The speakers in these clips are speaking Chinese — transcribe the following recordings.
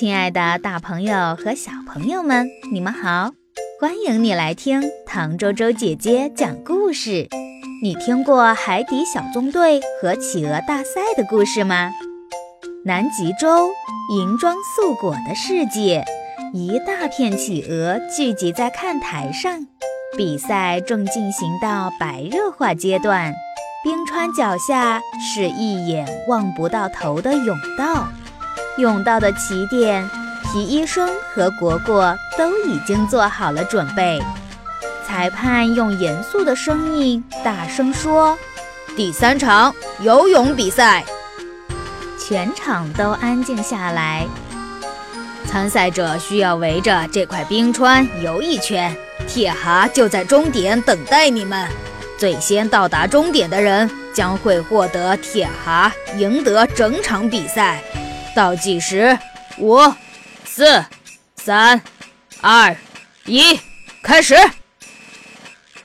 亲爱的，大朋友和小朋友们，你们好！欢迎你来听唐周周姐姐讲故事。你听过海底小纵队和企鹅大赛的故事吗？南极洲银装素裹的世界，一大片企鹅聚集在看台上，比赛正进行到白热化阶段。冰川脚下是一眼望不到头的甬道。甬道的起点，皮医生和果果都已经做好了准备。裁判用严肃的声音大声说：“第三场游泳比赛。”全场都安静下来。参赛者需要围着这块冰川游一圈，铁蛤就在终点等待你们。最先到达终点的人将会获得铁蛤，赢得整场比赛。倒计时，五、四、三、二、一，开始！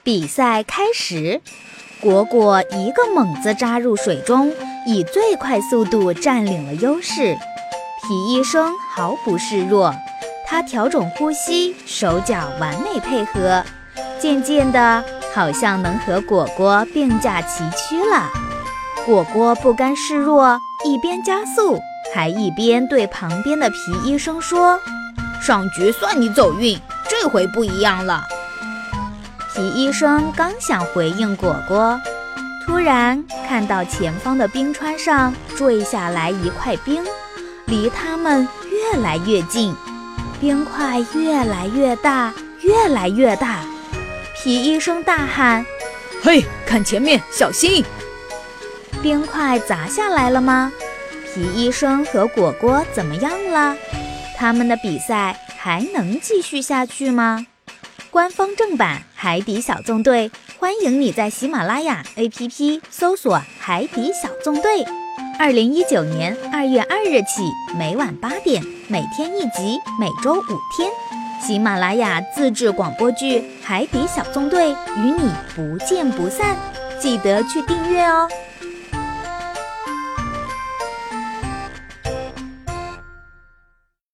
比赛开始，果果一个猛子扎入水中，以最快速度占领了优势。皮医生毫不示弱，他调整呼吸，手脚完美配合，渐渐的，好像能和果果并驾齐驱了。果果不甘示弱，一边加速。还一边对旁边的皮医生说：“上局算你走运，这回不一样了。”皮医生刚想回应果果，突然看到前方的冰川上坠下来一块冰，离他们越来越近，冰块越来越大，越来越大。皮医生大喊：“嘿，看前面，小心！”冰块砸下来了吗？皮医生和果果怎么样了？他们的比赛还能继续下去吗？官方正版《海底小纵队》，欢迎你在喜马拉雅 APP 搜索《海底小纵队》。二零一九年二月二日起，每晚八点，每天一集，每周五天，喜马拉雅自制广播剧《海底小纵队》与你不见不散。记得去订阅哦。